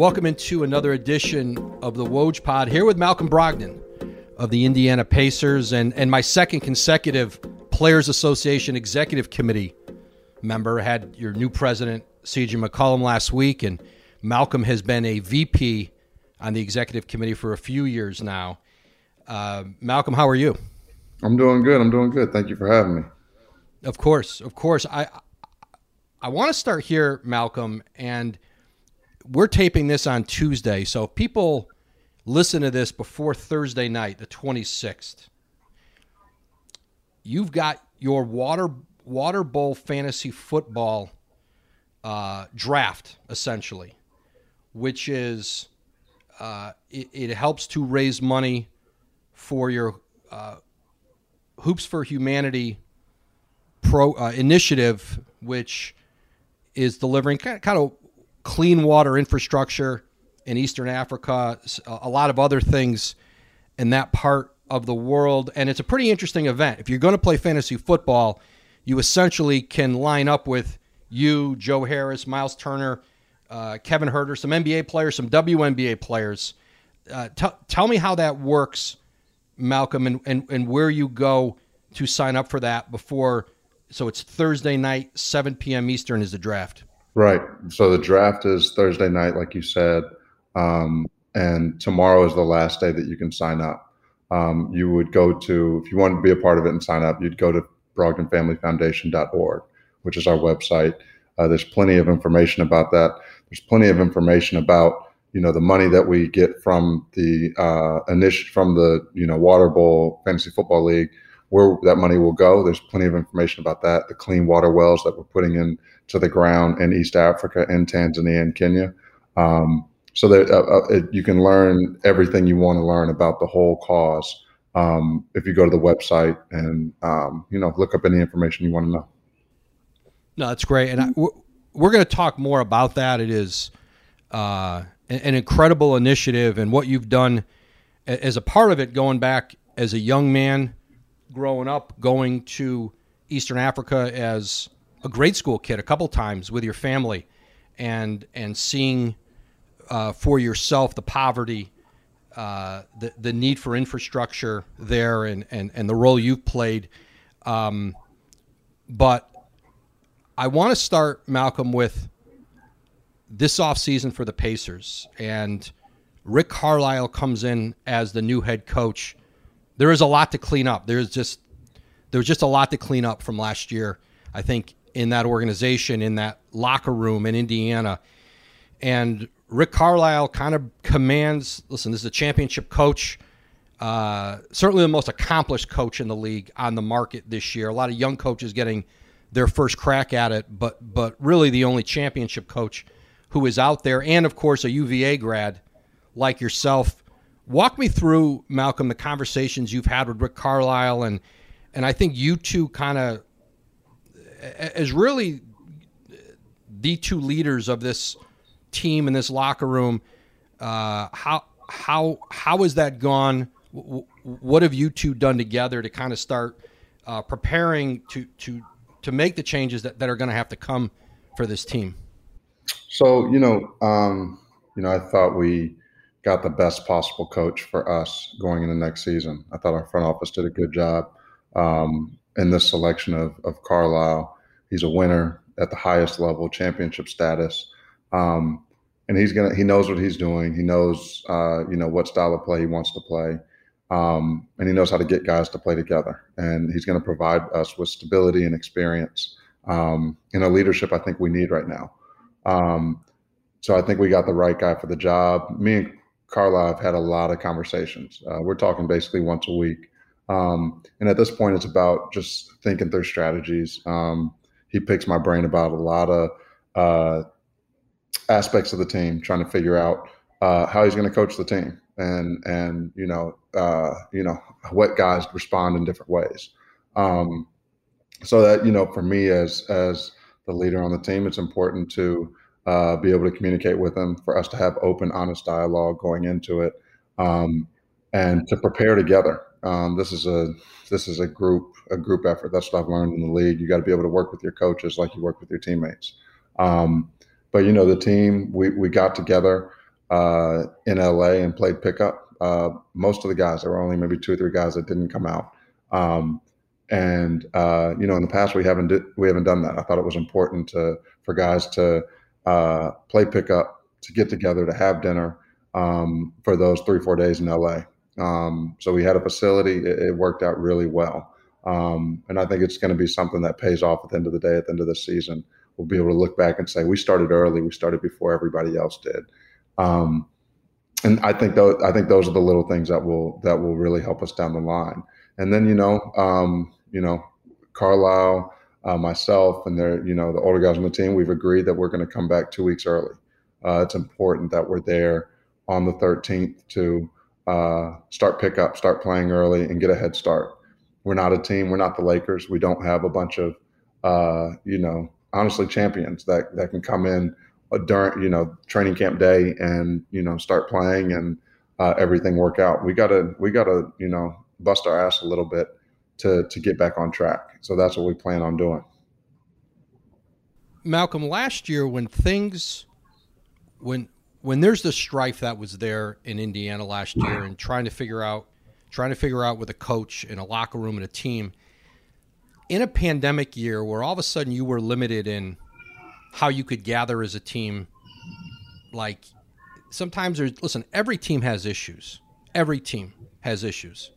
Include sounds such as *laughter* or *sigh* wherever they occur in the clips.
Welcome into another edition of the Woj Pod here with Malcolm Brogdon of the Indiana Pacers and, and my second consecutive Players Association Executive Committee member. Had your new president, CJ McCollum, last week, and Malcolm has been a VP on the executive committee for a few years now. Uh, Malcolm, how are you? I'm doing good. I'm doing good. Thank you for having me. Of course, of course. I I want to start here, Malcolm, and we're taping this on Tuesday, so if people listen to this before Thursday night, the 26th, you've got your water water bowl fantasy football uh, draft essentially, which is uh, it, it, helps to raise money for your uh, Hoops for Humanity pro uh, initiative, which is delivering kind of clean water infrastructure in Eastern Africa, a lot of other things in that part of the world. And it's a pretty interesting event. If you're going to play fantasy football, you essentially can line up with you, Joe Harris, Miles Turner, uh, Kevin Huerter, some NBA players, some WNBA players. Uh, t- tell me how that works, Malcolm, and, and, and where you go to sign up for that before. So it's Thursday night, 7 p.m. Eastern is the draft. Right. So the draft is Thursday night, like you said, um, and tomorrow is the last day that you can sign up. Um, you would go to, if you want to be a part of it and sign up, you'd go to BrogdonFamilyFoundation.org, which is our website. Uh, there's plenty of information about that. There's plenty of information about you know the money that we get from the uh, initiative from the you know Water Bowl Fantasy Football League, where that money will go. There's plenty of information about that. The clean water wells that we're putting in to the ground in East Africa, in Tanzania, and Kenya. Um, so that uh, uh, you can learn everything you want to learn about the whole cause um, if you go to the website and um, you know look up any information you want to know. No, that's great, and I, we're, we're going to talk more about that. It is uh, an incredible initiative, and what you've done as a part of it, going back as a young man, growing up, going to Eastern Africa as a grade school kid a couple times with your family, and and seeing uh, for yourself the poverty, uh, the the need for infrastructure there, and and and the role you've played. Um, but I want to start Malcolm with this offseason for the Pacers and Rick Carlisle comes in as the new head coach. There is a lot to clean up. There's just there's just a lot to clean up from last year. I think in that organization, in that locker room in Indiana. And Rick Carlisle kind of commands listen, this is a championship coach, uh, certainly the most accomplished coach in the league on the market this year. A lot of young coaches getting their first crack at it, but but really the only championship coach who is out there, and of course a UVA grad like yourself. Walk me through Malcolm the conversations you've had with Rick Carlisle, and and I think you two kind of as really the two leaders of this team in this locker room. Uh, how how how has that gone? What have you two done together to kind of start uh, preparing to to to make the changes that, that are going to have to come for this team? So you know, um, you know, I thought we got the best possible coach for us going into next season. I thought our front office did a good job. Um, in this selection of, of Carlisle. He's a winner at the highest level, championship status. Um, and he's gonna he knows what he's doing. He knows uh, you know what style of play he wants to play. Um, and he knows how to get guys to play together. And he's going to provide us with stability and experience um, and a leadership I think we need right now. Um, so I think we got the right guy for the job. Me and Carla have had a lot of conversations. Uh, we're talking basically once a week. Um, and at this point, it's about just thinking through strategies. Um, he picks my brain about a lot of uh, aspects of the team, trying to figure out uh, how he's going to coach the team, and and you know uh, you know what guys respond in different ways. Um, so that you know, for me as as the leader on the team, it's important to uh, be able to communicate with them, for us to have open, honest dialogue going into it, um, and to prepare together. Um, this is a this is a group a group effort. That's what I've learned in the league. You got to be able to work with your coaches like you work with your teammates. Um, but you know, the team we we got together. uh, in LA and played pickup. Uh, most of the guys, there were only maybe two or three guys that didn't come out. Um, and uh, you know, in the past, we haven't did, we haven't done that. I thought it was important to for guys to uh, play pickup, to get together, to have dinner um, for those three four days in LA. Um, so we had a facility; it, it worked out really well, um, and I think it's going to be something that pays off at the end of the day. At the end of the season, we'll be able to look back and say we started early, we started before everybody else did. Um, and I think those I think those are the little things that will that will really help us down the line. And then you know, um, you know, Carlisle, uh, myself, and you know the older guys on the team, we've agreed that we're going to come back two weeks early. Uh, it's important that we're there on the 13th to uh, start pickup, start playing early, and get a head start. We're not a team. We're not the Lakers. We don't have a bunch of uh, you know honestly champions that that can come in during you know training camp day and you know start playing and uh, everything work out. We gotta we gotta you know bust our ass a little bit to to get back on track. So that's what we plan on doing. Malcolm, last year when things when when there's the strife that was there in Indiana last year and trying to figure out trying to figure out with a coach in a locker room and a team in a pandemic year where all of a sudden you were limited in how you could gather as a team like sometimes there's listen every team has issues every team has issues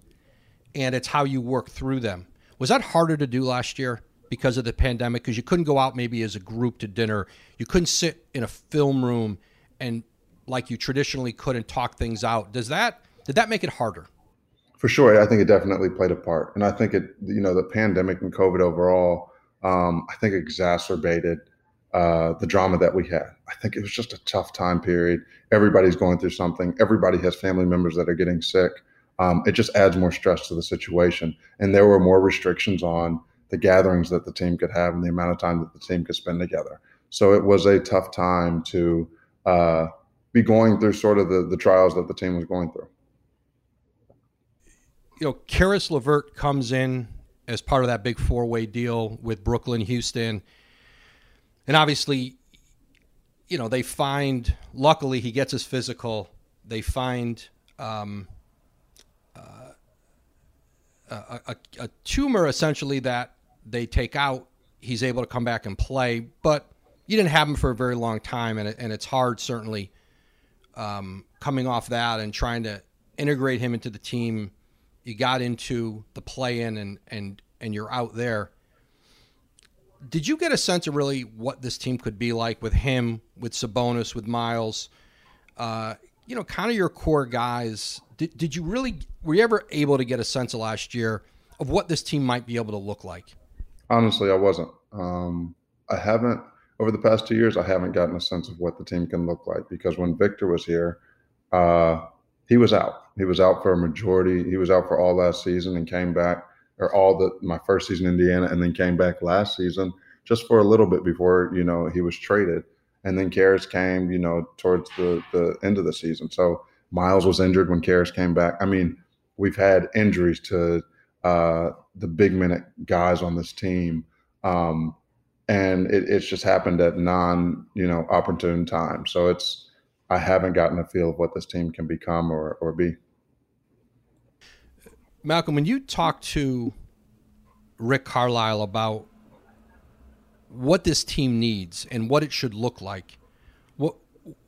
and it's how you work through them was that harder to do last year because of the pandemic because you couldn't go out maybe as a group to dinner you couldn't sit in a film room and like you traditionally could and talk things out does that did that make it harder for sure i think it definitely played a part and i think it you know the pandemic and covid overall um, i think exacerbated uh, the drama that we had. I think it was just a tough time period. Everybody's going through something. Everybody has family members that are getting sick. Um, it just adds more stress to the situation. And there were more restrictions on the gatherings that the team could have and the amount of time that the team could spend together. So it was a tough time to uh, be going through sort of the, the trials that the team was going through. You know, Caris LeVert comes in as part of that big four way deal with Brooklyn, Houston and obviously, you know, they find. Luckily, he gets his physical. They find um, a, a, a tumor essentially that they take out. He's able to come back and play, but you didn't have him for a very long time, and, it, and it's hard certainly um, coming off that and trying to integrate him into the team. You got into the play in and and and you're out there did you get a sense of really what this team could be like with him, with Sabonis, with Miles? Uh, you know, kind of your core guys. Did, did you really were you ever able to get a sense of last year of what this team might be able to look like? Honestly, I wasn't. Um, I haven't over the past two years. I haven't gotten a sense of what the team can look like because when Victor was here, uh, he was out. He was out for a majority. He was out for all last season and came back or all the my first season in Indiana, and then came back last season just for a little bit before you know he was traded, and then Caris came you know towards the the end of the season. So Miles was injured when Caris came back. I mean, we've had injuries to uh, the big minute guys on this team. Um, and it, it's just happened at non, you know, opportune time. So it's I haven't gotten a feel of what this team can become or or be. Malcolm, when you talk to Rick Carlisle about what this team needs and what it should look like, what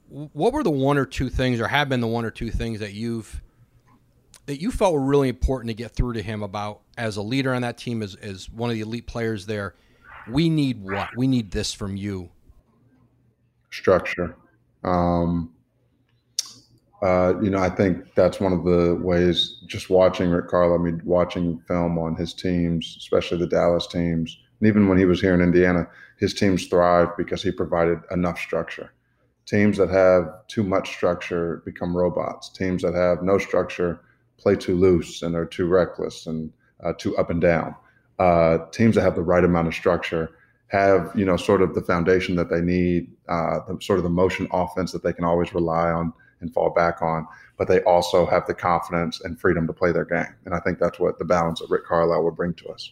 what were the one or two things, or have been the one or two things that you've that you felt were really important to get through to him about as a leader on that team, as as one of the elite players there? We need what? We need this from you. Structure. Um, uh, you know, I think that's one of the ways. Just watching Rick Carlisle, I mean, watching film on his teams, especially the Dallas teams, and even when he was here in Indiana, his teams thrived because he provided enough structure. Teams that have too much structure become robots. Teams that have no structure play too loose and are too reckless and uh, too up and down. Uh, teams that have the right amount of structure have, you know, sort of the foundation that they need, uh, the, sort of the motion offense that they can always rely on and fall back on, but they also have the confidence and freedom to play their game. And I think that's what the balance that Rick Carlisle will bring to us.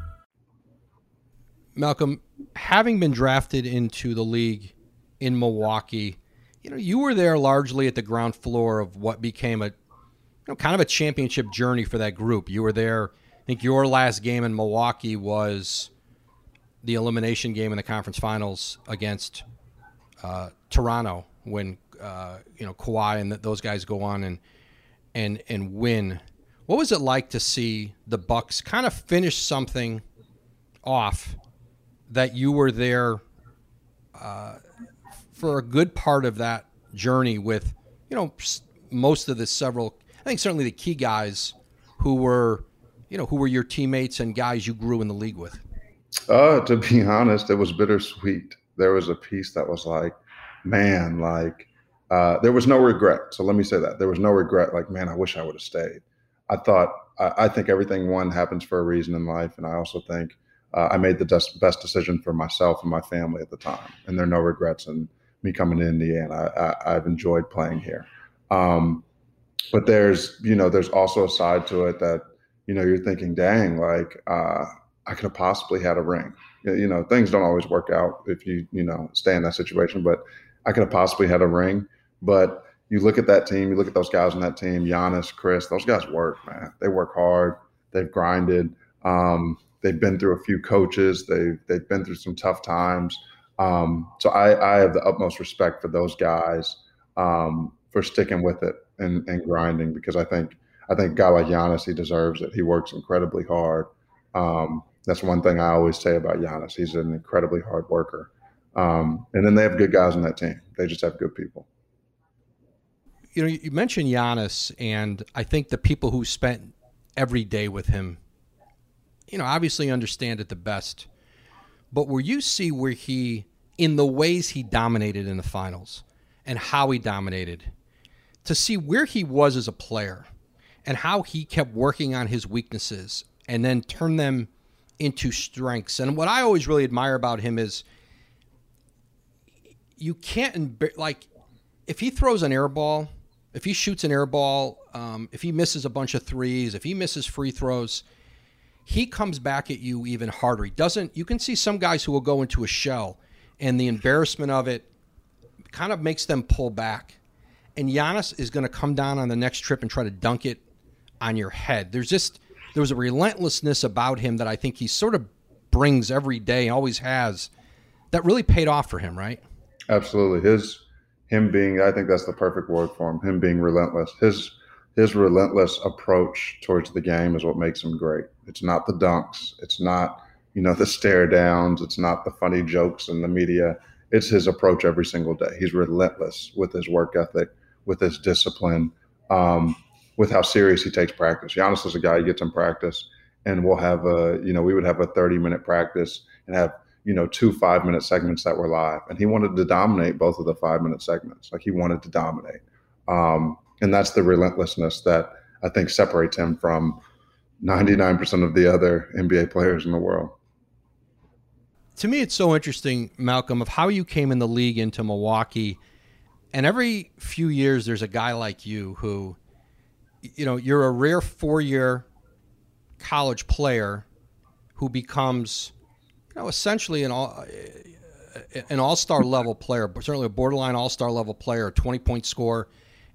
Malcolm, having been drafted into the league in Milwaukee, you know, you were there largely at the ground floor of what became a you know, kind of a championship journey for that group. You were there. I think your last game in Milwaukee was the elimination game in the conference finals against uh, Toronto when uh, you know Kawhi and those guys go on and and and win. What was it like to see the Bucks kind of finish something off that you were there uh, for a good part of that journey with, you know, most of the several, I think certainly the key guys who were, you know, who were your teammates and guys you grew in the league with? Uh, to be honest, it was bittersweet. There was a piece that was like, man, like, uh, there was no regret. So let me say that there was no regret. Like, man, I wish I would have stayed. I thought, I, I think everything one happens for a reason in life, and I also think uh, I made the best, best decision for myself and my family at the time, and there are no regrets in me coming to Indiana. I, have enjoyed playing here, um, but there's you know there's also a side to it that you know you're thinking, dang, like uh, I could have possibly had a ring. You know, things don't always work out if you you know stay in that situation, but I could have possibly had a ring. But you look at that team, you look at those guys on that team, Giannis, Khris, those guys work, man. They work hard. They've grinded. Um, they've been through a few coaches. They they've been through some tough times. Um, so I, I have the utmost respect for those guys um, for sticking with it and, and grinding because I think I think a guy like Giannis he deserves it. He works incredibly hard. Um, that's one thing I always say about Giannis. He's an incredibly hard worker. Um, and then they have good guys on that team. They just have good people. You know, you mentioned Giannis, and I think the people who spent every day with him you know, obviously understand it the best. But where you see where he, in the ways he dominated in the finals and how he dominated, to see where he was as a player and how he kept working on his weaknesses and then turn them into strengths. And what I always really admire about him is you can't, like, if he throws an air ball, if he shoots an air ball, um, if he misses a bunch of threes, if he misses free throws, he comes back at you even harder. He doesn't. You can see some guys who will go into a shell, and the embarrassment of it kind of makes them pull back. And Giannis is going to come down on the next trip and try to dunk it on your head. There's just there was a relentlessness about him that I think he sort of brings every day, always has. That really paid off for him, right? Absolutely. His him being, I think that's the perfect word for him. Him being relentless. His his relentless approach towards the game is what makes him great. It's not the dunks. It's not, you know, the stare downs. It's not the funny jokes in the media. It's his approach every single day. He's relentless with his work ethic, with his discipline, um, with how serious he takes practice. Giannis is a guy who gets in practice, and we'll have a, you know, we would have a 30 minute practice and have, you know, two five minute segments that were live. And he wanted to dominate both of the five minute segments. Like he wanted to dominate. Um, and that's the relentlessness that I think separates him from 99% of the other NBA players in the world. To me, it's so interesting, Malcolm, of how you came in the league into Milwaukee. And every few years, there's a guy like you who, you know, you're a rare four year college player who becomes, you know, essentially an all an all star level player, but certainly a borderline all star level player, a 20 point score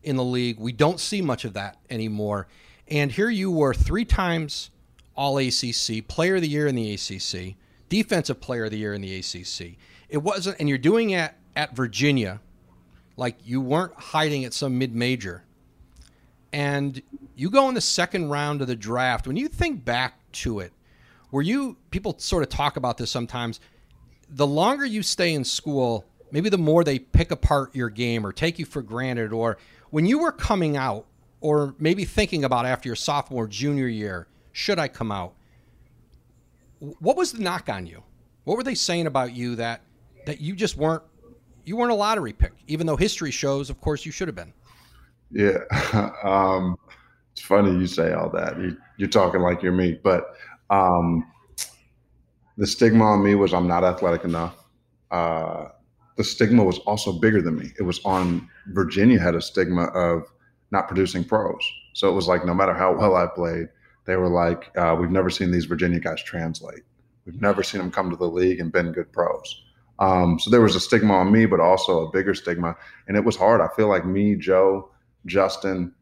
in the league. We don't see much of that anymore. And here you were three times All ACC, Player of the Year in the ACC, Defensive Player of the Year in the ACC. It wasn't, and you're doing it at Virginia, like you weren't hiding at some mid major. And you go in the second round of the draft. When you think back to it, were you, people sort of talk about this sometimes, the longer you stay in school, maybe the more they pick apart your game or take you for granted or when you were coming out, or maybe thinking about after your sophomore, junior year, should I come out? what was the knock on you? What were they saying about you that that you just weren't you weren't a lottery pick, even though history shows, of course, you should have been. Yeah, *laughs* um, it's funny you say all that. You, are talking like you're me, but um, the stigma on me was I'm not athletic enough. Uh, the stigma was also bigger than me. It was on Virginia had a stigma of not producing pros. So it was like no matter how well I played, they were like, uh, we've never seen these Virginia guys translate. We've never seen them come to the league and been good pros. Um, so there was a stigma on me, but also a bigger stigma, and it was hard. I feel like me, Joe, Justin,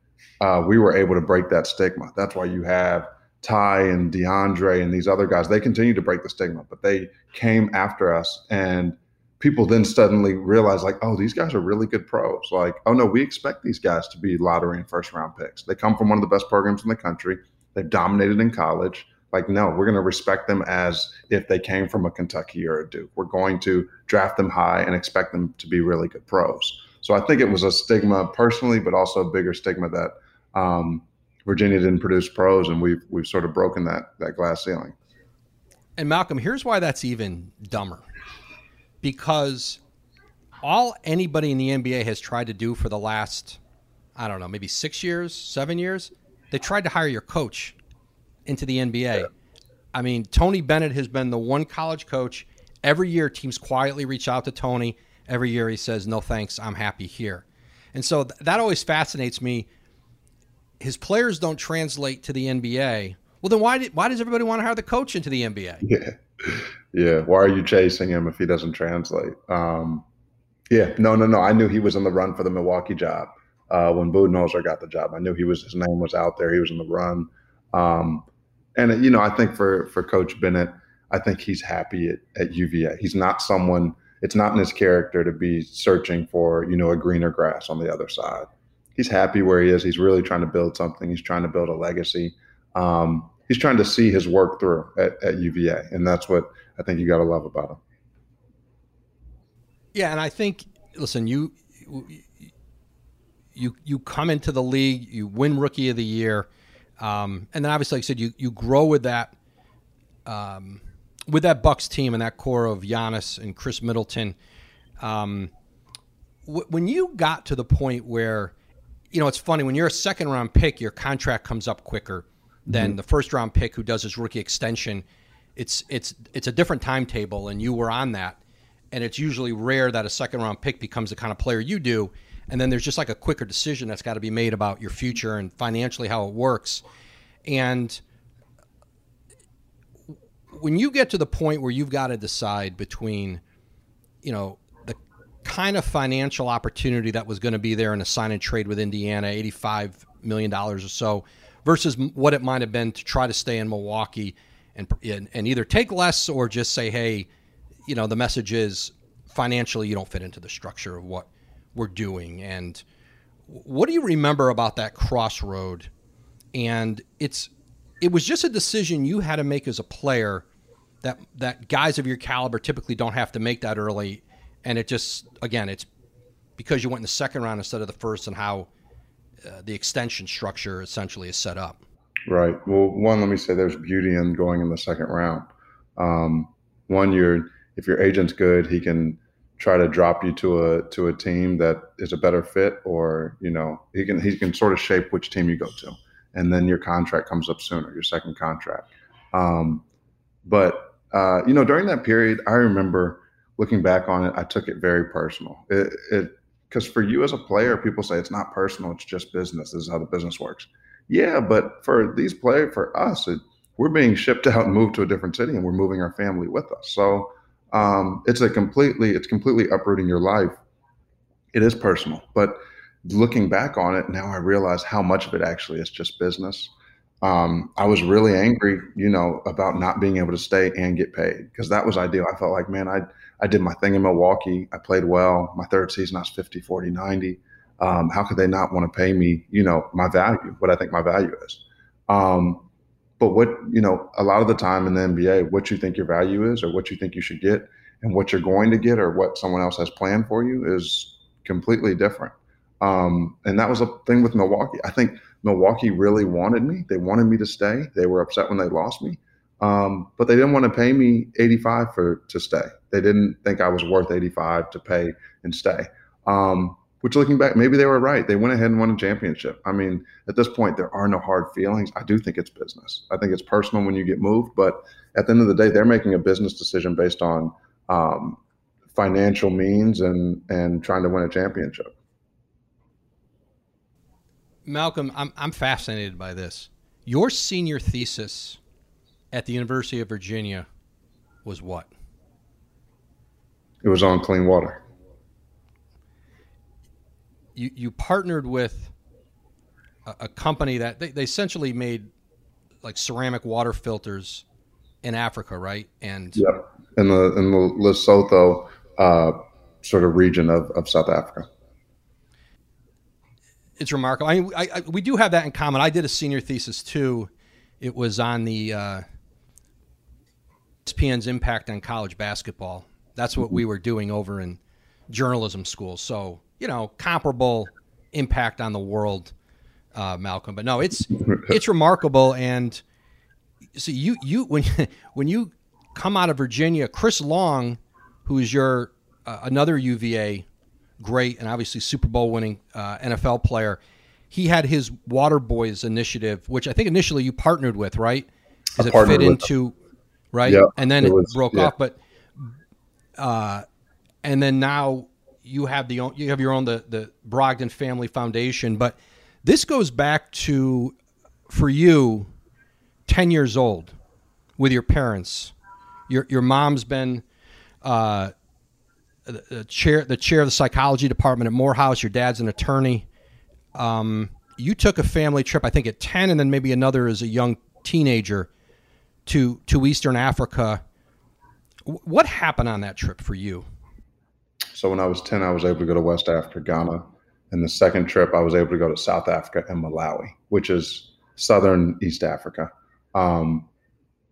uh, we were able to break that stigma. That's why you have Ty and DeAndre and these other guys. They continue to break the stigma, but they came after us, and people then suddenly realize like, oh, these guys are really good pros. Like, oh no, we expect these guys to be lottery and first round picks. They come from one of the best programs in the country. They've dominated in college like, no, we're going to respect them as if they came from a Kentucky or a Duke. We're going to draft them high and expect them to be really good pros. So I think it was a stigma personally, but also a bigger stigma that um, Virginia didn't produce pros, and we've we've sort of broken that that glass ceiling. And Malcolm, here's why that's even dumber, because all anybody in the NBA has tried to do for the last, I don't know, maybe six years, seven years, they tried to hire your coach into the NBA. Yeah. I mean, Tony Bennett has been the one college coach. Every year, teams quietly reach out to Tony. Every year, he says, "No thanks, I'm happy here." And so th- that always fascinates me. His players don't translate to the NBA. Well, then why did, why does everybody want to hire the coach into the NBA? Yeah, yeah. Why are you chasing him if he doesn't translate? Um, yeah, no, no, no. I knew he was in the run for the Milwaukee job uh, when Budenholzer got the job. I knew he was his name was out there. He was in the run. Um, and you know, I think for for Coach Bennett, I think he's happy at, at UVA. He's not someone. It's not in his character to be searching for you know a greener grass on the other side. He's happy where he is. He's really trying to build something. He's trying to build a legacy. Um, he's trying to see his work through at, at UVA, and that's what I think you got to love about him. Yeah, and I think listen, you you you come into the league, you win Rookie of the Year um, and then obviously, like I said, you you grow with that um, with that Bucks team and that core of Giannis and Khris Middleton. Um, w- when you got to the point where, you know, it's funny when you're a second round pick, your contract comes up quicker than mm-hmm. the first round pick who does his rookie extension. It's it's it's a different timetable, and you were on that. And it's usually rare that a second round pick becomes the kind of player you do and then there's just like a quicker decision that's got to be made about your future and financially how it works and when you get to the point where you've got to decide between you know the kind of financial opportunity that was going to be there in a sign and trade with Indiana 85 million dollars or so versus what it might have been to try to stay in Milwaukee and and either take less or just say hey you know the message is financially you don't fit into the structure of what we're doing. And what do you remember about that crossroad? And it's it was just a decision you had to make as a player that that guys of your caliber typically don't have to make that early. And it just again, it's because you went in the second round instead of the first, and how uh, the extension structure essentially is set up. Right. Well, one, let me say there's beauty in going in the second round. Um, one, you're if your agent's good, he can try to drop you to a to a team that is a better fit, or you know he can he can sort of shape which team you go to, and then your contract comes up sooner, your second contract. Um, but uh, you know during that period, I remember looking back on it, I took it very personal. It because for you as a player, people say it's not personal; it's just business. This is how the business works. Yeah, but for these players, for us, it, we're being shipped *laughs* out and moved to a different city, and we're moving our family with us. So um, it's a completely it's completely uprooting your life. It is personal, but looking back on it now, I realize how much of it actually is just business. Um, I was really angry, you know, about not being able to stay and get paid because that was ideal. I felt like, man, I I did my thing in Milwaukee. I played well. My third season, I was 50, 40, 90. Um, how could they not want to pay me, you know, my value, what I think my value is? Um, but what, you know, a lot of the time in the NBA, what you think your value is or what you think you should get and what you're going to get or what someone else has planned for you is completely different. Um, and that was a thing with Milwaukee. I think Milwaukee really wanted me. They wanted me to stay. They were upset when they lost me. Um, but they didn't want to pay me 85 for to stay. They didn't think I was worth 85 to pay and stay. Um, which looking back, maybe they were right. They went ahead and won a championship. I mean, at this point, there are no hard feelings. I do think it's business. I think it's personal when you get moved, but at the end of the day, they're making a business decision based on um, financial means and and trying to win a championship. Malcolm, I'm I'm fascinated by this. Your senior thesis at the University of Virginia was what? It was on clean water. You you partnered with a, a company that they, they essentially made like ceramic water filters in Africa, right? And yep, in the in the Lesotho uh, sort of region of, of South Africa. It's remarkable. I, mean, I, I, we do have that in common. I did a senior thesis too. It was on the uh, ESPN's impact on college basketball. That's what we were doing over in journalism school. So you know, comparable impact on the world, uh, Malcolm. But no, it's *laughs* it's remarkable. And so you you when *laughs* when you come out of Virginia, Chris Long, who is your uh, another UVA great and obviously Super Bowl winning uh, NFL player, he had his Water Boys initiative, which I think initially you partnered with, right? Because it fit into them. right, yeah, and then it, it was, broke yeah. off. But uh, and then now you have the you have your own the the Brogdon Family Foundation, but this goes back to for you 10 years old with your parents. Your your mom's been uh, the chair the chair of the psychology department at Morehouse. Your dad's an attorney. Um, you took a family trip, I think at 10, and then maybe another as a young teenager to to Eastern Africa. What happened on that trip for you? So when I was 10, I was able to go to West Africa, Ghana. And the second trip, I was able to go to South Africa and Malawi, which is southern East Africa. Um,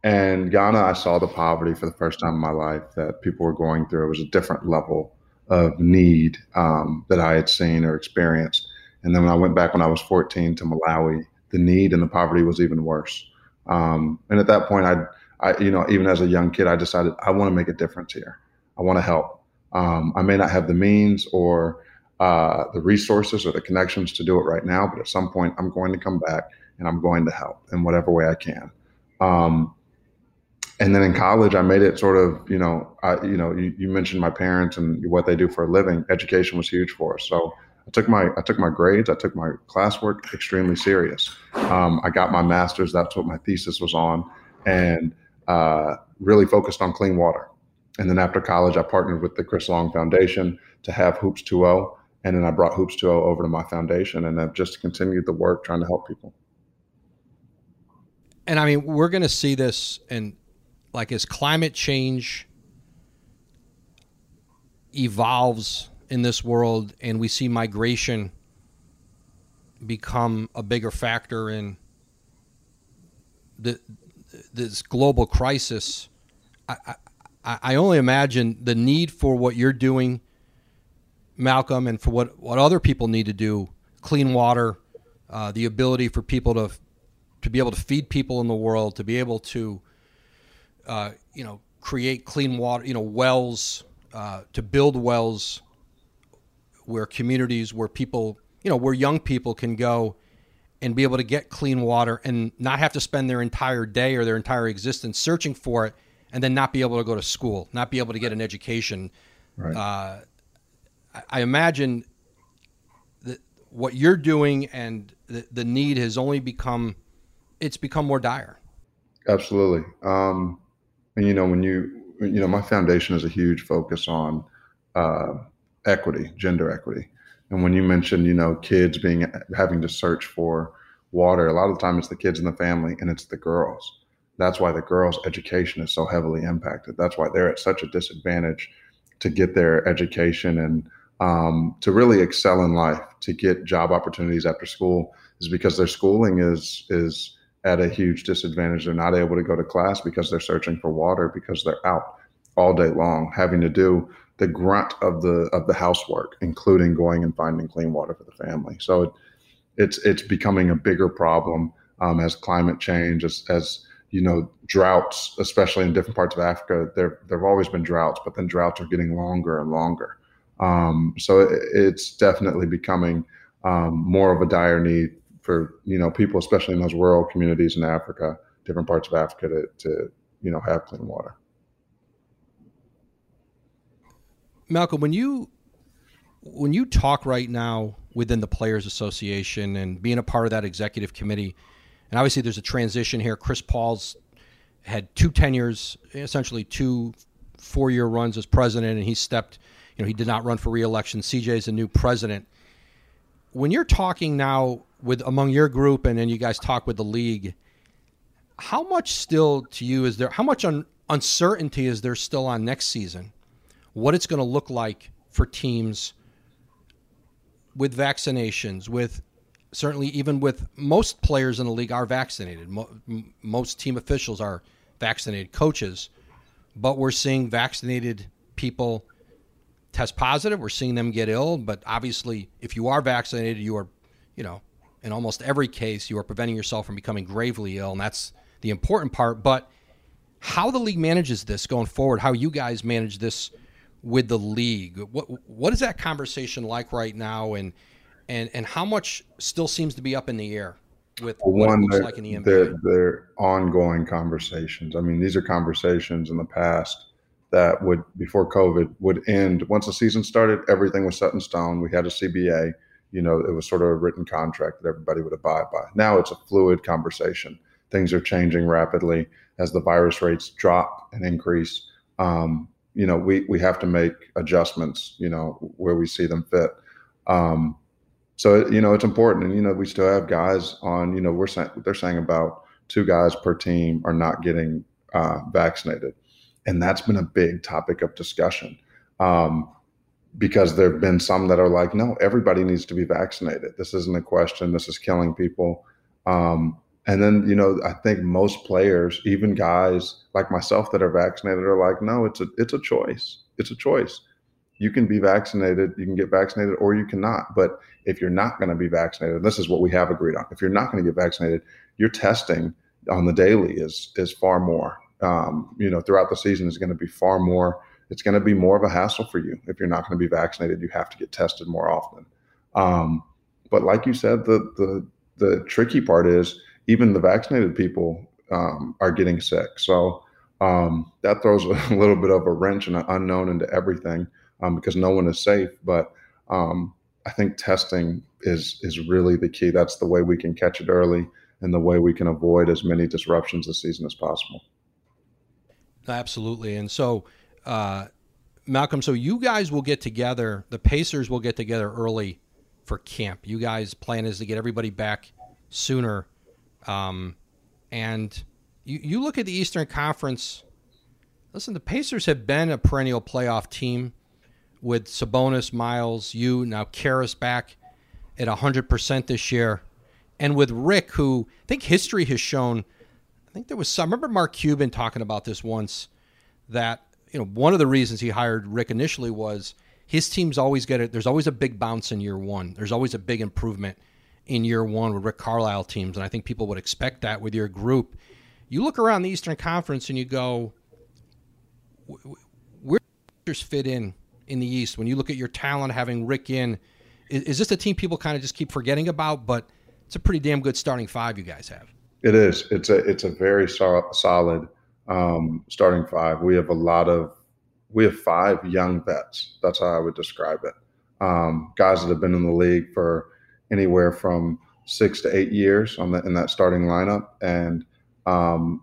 and Ghana, I saw the poverty for the first time in my life that people were going through. It was a different level of need um, that I had seen or experienced. And then when I went back when I was 14 to Malawi, the need and the poverty was even worse. Um, and at that point, I, I, you know, even as a young kid, I decided I want to make a difference here. I want to help. Um, I may not have the means or uh, the resources or the connections to do it right now, but at some point, I'm going to come back and I'm going to help in whatever way I can. Um, and then in college, I made it sort of, you know, I, you know, you, you, mentioned my parents and what they do for a living. Education was huge for us, so I took my I took my grades, I took my classwork extremely serious. Um, I got my master's. That's what my thesis was on, and uh, really focused on clean water. And then after college, I partnered with the Chris Long Foundation to have Hoops2O. And then I brought Hoops2O over to my foundation and I've just continued the work trying to help people and I mean, we're going to see this, and like as climate change evolves in this world, and we see migration become a bigger factor in the this global crisis. I, I, I only imagine the need for what you're doing, Malcolm, and for what, what other people need to do clean water, uh, the ability for people to to be able to feed people in the world, to be able to, uh, you know, create clean water, you know, wells, uh, to build wells where communities, where people, you know, where young people can go and be able to get clean water and not have to spend their entire day or their entire existence searching for it and then not be able to go to school, not be able to get an education. Right. Uh, I imagine that what you're doing and the, the need has only become it's become more dire. Absolutely. Um, and you know, when you you know, my foundation is a huge focus on uh, equity, gender equity. And when you mentioned, you know, kids being having to search for water, a lot of the time it's the kids in the family and it's the girls. That's why the girls' education is so heavily impacted. That's why they're at such a disadvantage to get their education and um, to really excel in life, to get job opportunities after school, is because their schooling is is at a huge disadvantage. They're not able to go to class because they're searching for water because they're out all day long, having to do the grunt of the of the housework, including going and finding clean water for the family. So it, it's it's becoming a bigger problem um, as climate change, as, as you know, droughts, especially in different parts of Africa, there there've always been droughts, but then droughts are getting longer and longer. Um, so it, it's definitely becoming um, more of a dire need for you know people, especially in those rural communities in Africa, different parts of Africa, to, to you know have clean water. Malcolm, when you when you talk right now within the Players Association and being a part of that executive committee and obviously, there's a transition here. Chris Paul's had two tenures, essentially two four-year runs as president, and he stepped. You know, he did not run for reelection. CJ is a new president. When you're talking now with among your group, and then you guys talk with the league, how much still to you is there? How much un, uncertainty is there still on next season? What it's going to look like for teams with vaccinations, with certainly even with most players in the league are vaccinated. Mo- most team officials are vaccinated coaches, but we're seeing vaccinated people test positive. We're seeing them get ill, but obviously, if you are vaccinated, you are, you know, in almost every case, you are preventing yourself from becoming gravely ill, and that's the important part. But how the league manages this going forward, how you guys manage this with the league, what what is that conversation like right now, and and and how much still seems to be up in the air with what One, it looks like in the NBA? They're, they're ongoing conversations. I mean, these are conversations in the past that would before COVID would end once the season started. Everything was set in stone. We had a CBA. You know, it was sort of a written contract that everybody would abide by. Now it's a fluid conversation. Things are changing rapidly as the virus rates drop and increase. Um, you know, we we have to make adjustments. You know, where we see them fit. Um, so you know it's important, and you know we still have guys on. You know we're saying they're saying about two guys per team are not getting uh, vaccinated, and that's been a big topic of discussion. Um, because there have been some that are like, no, everybody needs to be vaccinated. This isn't a question. This is killing people. Um, and then, you know, I think most players, even guys like myself that are vaccinated, are like, no, it's a it's a choice. It's a choice you can be vaccinated, you can get vaccinated, or you cannot. But if you're not going to be vaccinated, this is what we have agreed on. If you're not going to get vaccinated, your testing on the daily is is far more. Um, you know, throughout the season is going to be far more. It's going to be more of a hassle for you if you're not going to be vaccinated. You have to get tested more often. Um, but like you said, the the the tricky part is even the vaccinated people um, are getting sick. So um, that throws *laughs* a little bit of a wrench and an unknown into everything um, because no one is safe. But um, I think testing is is really the key. That's the way we can catch it early and the way we can avoid as many disruptions this season as possible. Absolutely. And so, uh, Malcolm, so you guys will get together. The Pacers will get together early for camp. You guys' plan is to get everybody back sooner. Um, and you, you look at the Eastern Conference. Listen, the Pacers have been a perennial playoff team with Sabonis, Miles, you, now Caris back at 100% this year. And with Rick, who I think history has shown, I think there was some, I remember Mark Cuban talking about this once, that, you know, one of the reasons he hired Rick initially was his teams always get it. There's always a big bounce in year one. There's always a big improvement in year one with Rick Carlisle teams. And I think people would expect that with your group. You look around the Eastern Conference and you go, where does fit in in the East. When you look at your talent, having Rick in, is, is this a team people kind of just keep forgetting about? But it's a pretty damn good starting five you guys have. It is. It's a it's a very so- solid um, starting five. We have a lot of we have five young vets. That's how I would describe it. Um, guys that have been in the league for anywhere from six to eight years on the, in that starting lineup, and um,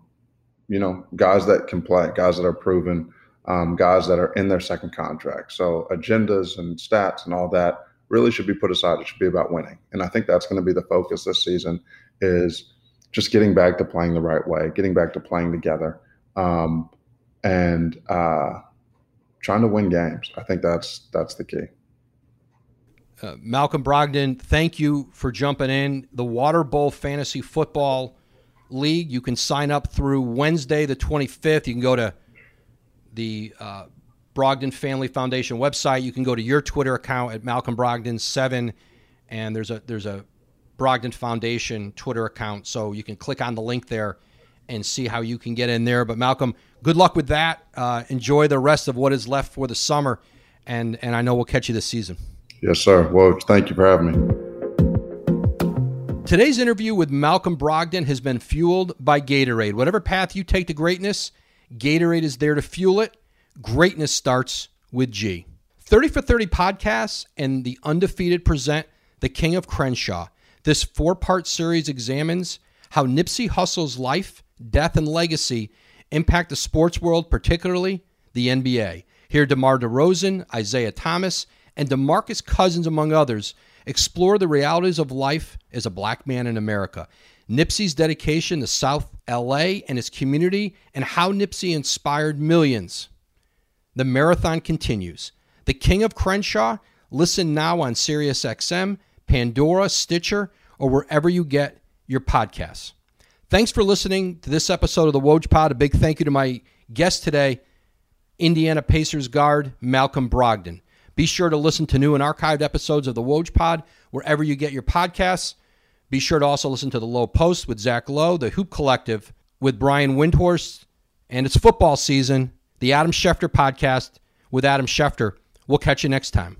you know, guys that can play, guys that are proven um, guys that are in their second contract. So agendas and stats and all that really should be put aside. It should be about winning, and I think that's going to be the focus this season. Is just getting back to playing the right way, getting back to playing together, um, and uh, trying to win games. I think that's that's the key. Uh, Malcolm Brogdon, thank you for jumping in. The Water Bowl Fantasy Football League. You can sign up through Wednesday, the 25th. You can go to the uh, Brogdon Family Foundation website. You can go to your Twitter account at Malcolm Brogdon seven, and there's a there's a Brogdon Foundation Twitter account, so you can click on the link there and see how you can get in there. But Malcolm, good luck with that. Uh, enjoy the rest of what is left for the summer, and and I know we'll catch you this season. Yes, sir. Well, thank you for having me. Today's interview with Malcolm Brogdon has been fueled by Gatorade. Whatever path you take to greatness, Gatorade is there to fuel it. Greatness starts with G. 30 for 30 podcasts and the undefeated present The King of Crenshaw. This four part series examines how Nipsey Hussle's life, death, and legacy impact the sports world, particularly the NBA. Here, DeMar DeRozan, Isaiah Thomas, and DeMarcus Cousins, among others, explore the realities of life as a black man in America. Nipsey's dedication to South LA and his community, and how Nipsey inspired millions. The marathon continues. The King of Crenshaw. Listen now on SiriusXM, Pandora, Stitcher, or wherever you get your podcasts. Thanks for listening to this episode of the Woj Pod. A big thank you to my guest today, Indiana Pacers guard Malcolm Brogdon. Be sure to listen to new and archived episodes of the Woj Pod wherever you get your podcasts. Be sure to also listen to the Low Post with Zach Lowe, the Hoop Collective with Brian Windhorst, and it's football season, the Adam Schefter podcast with Adam Schefter. We'll catch you next time.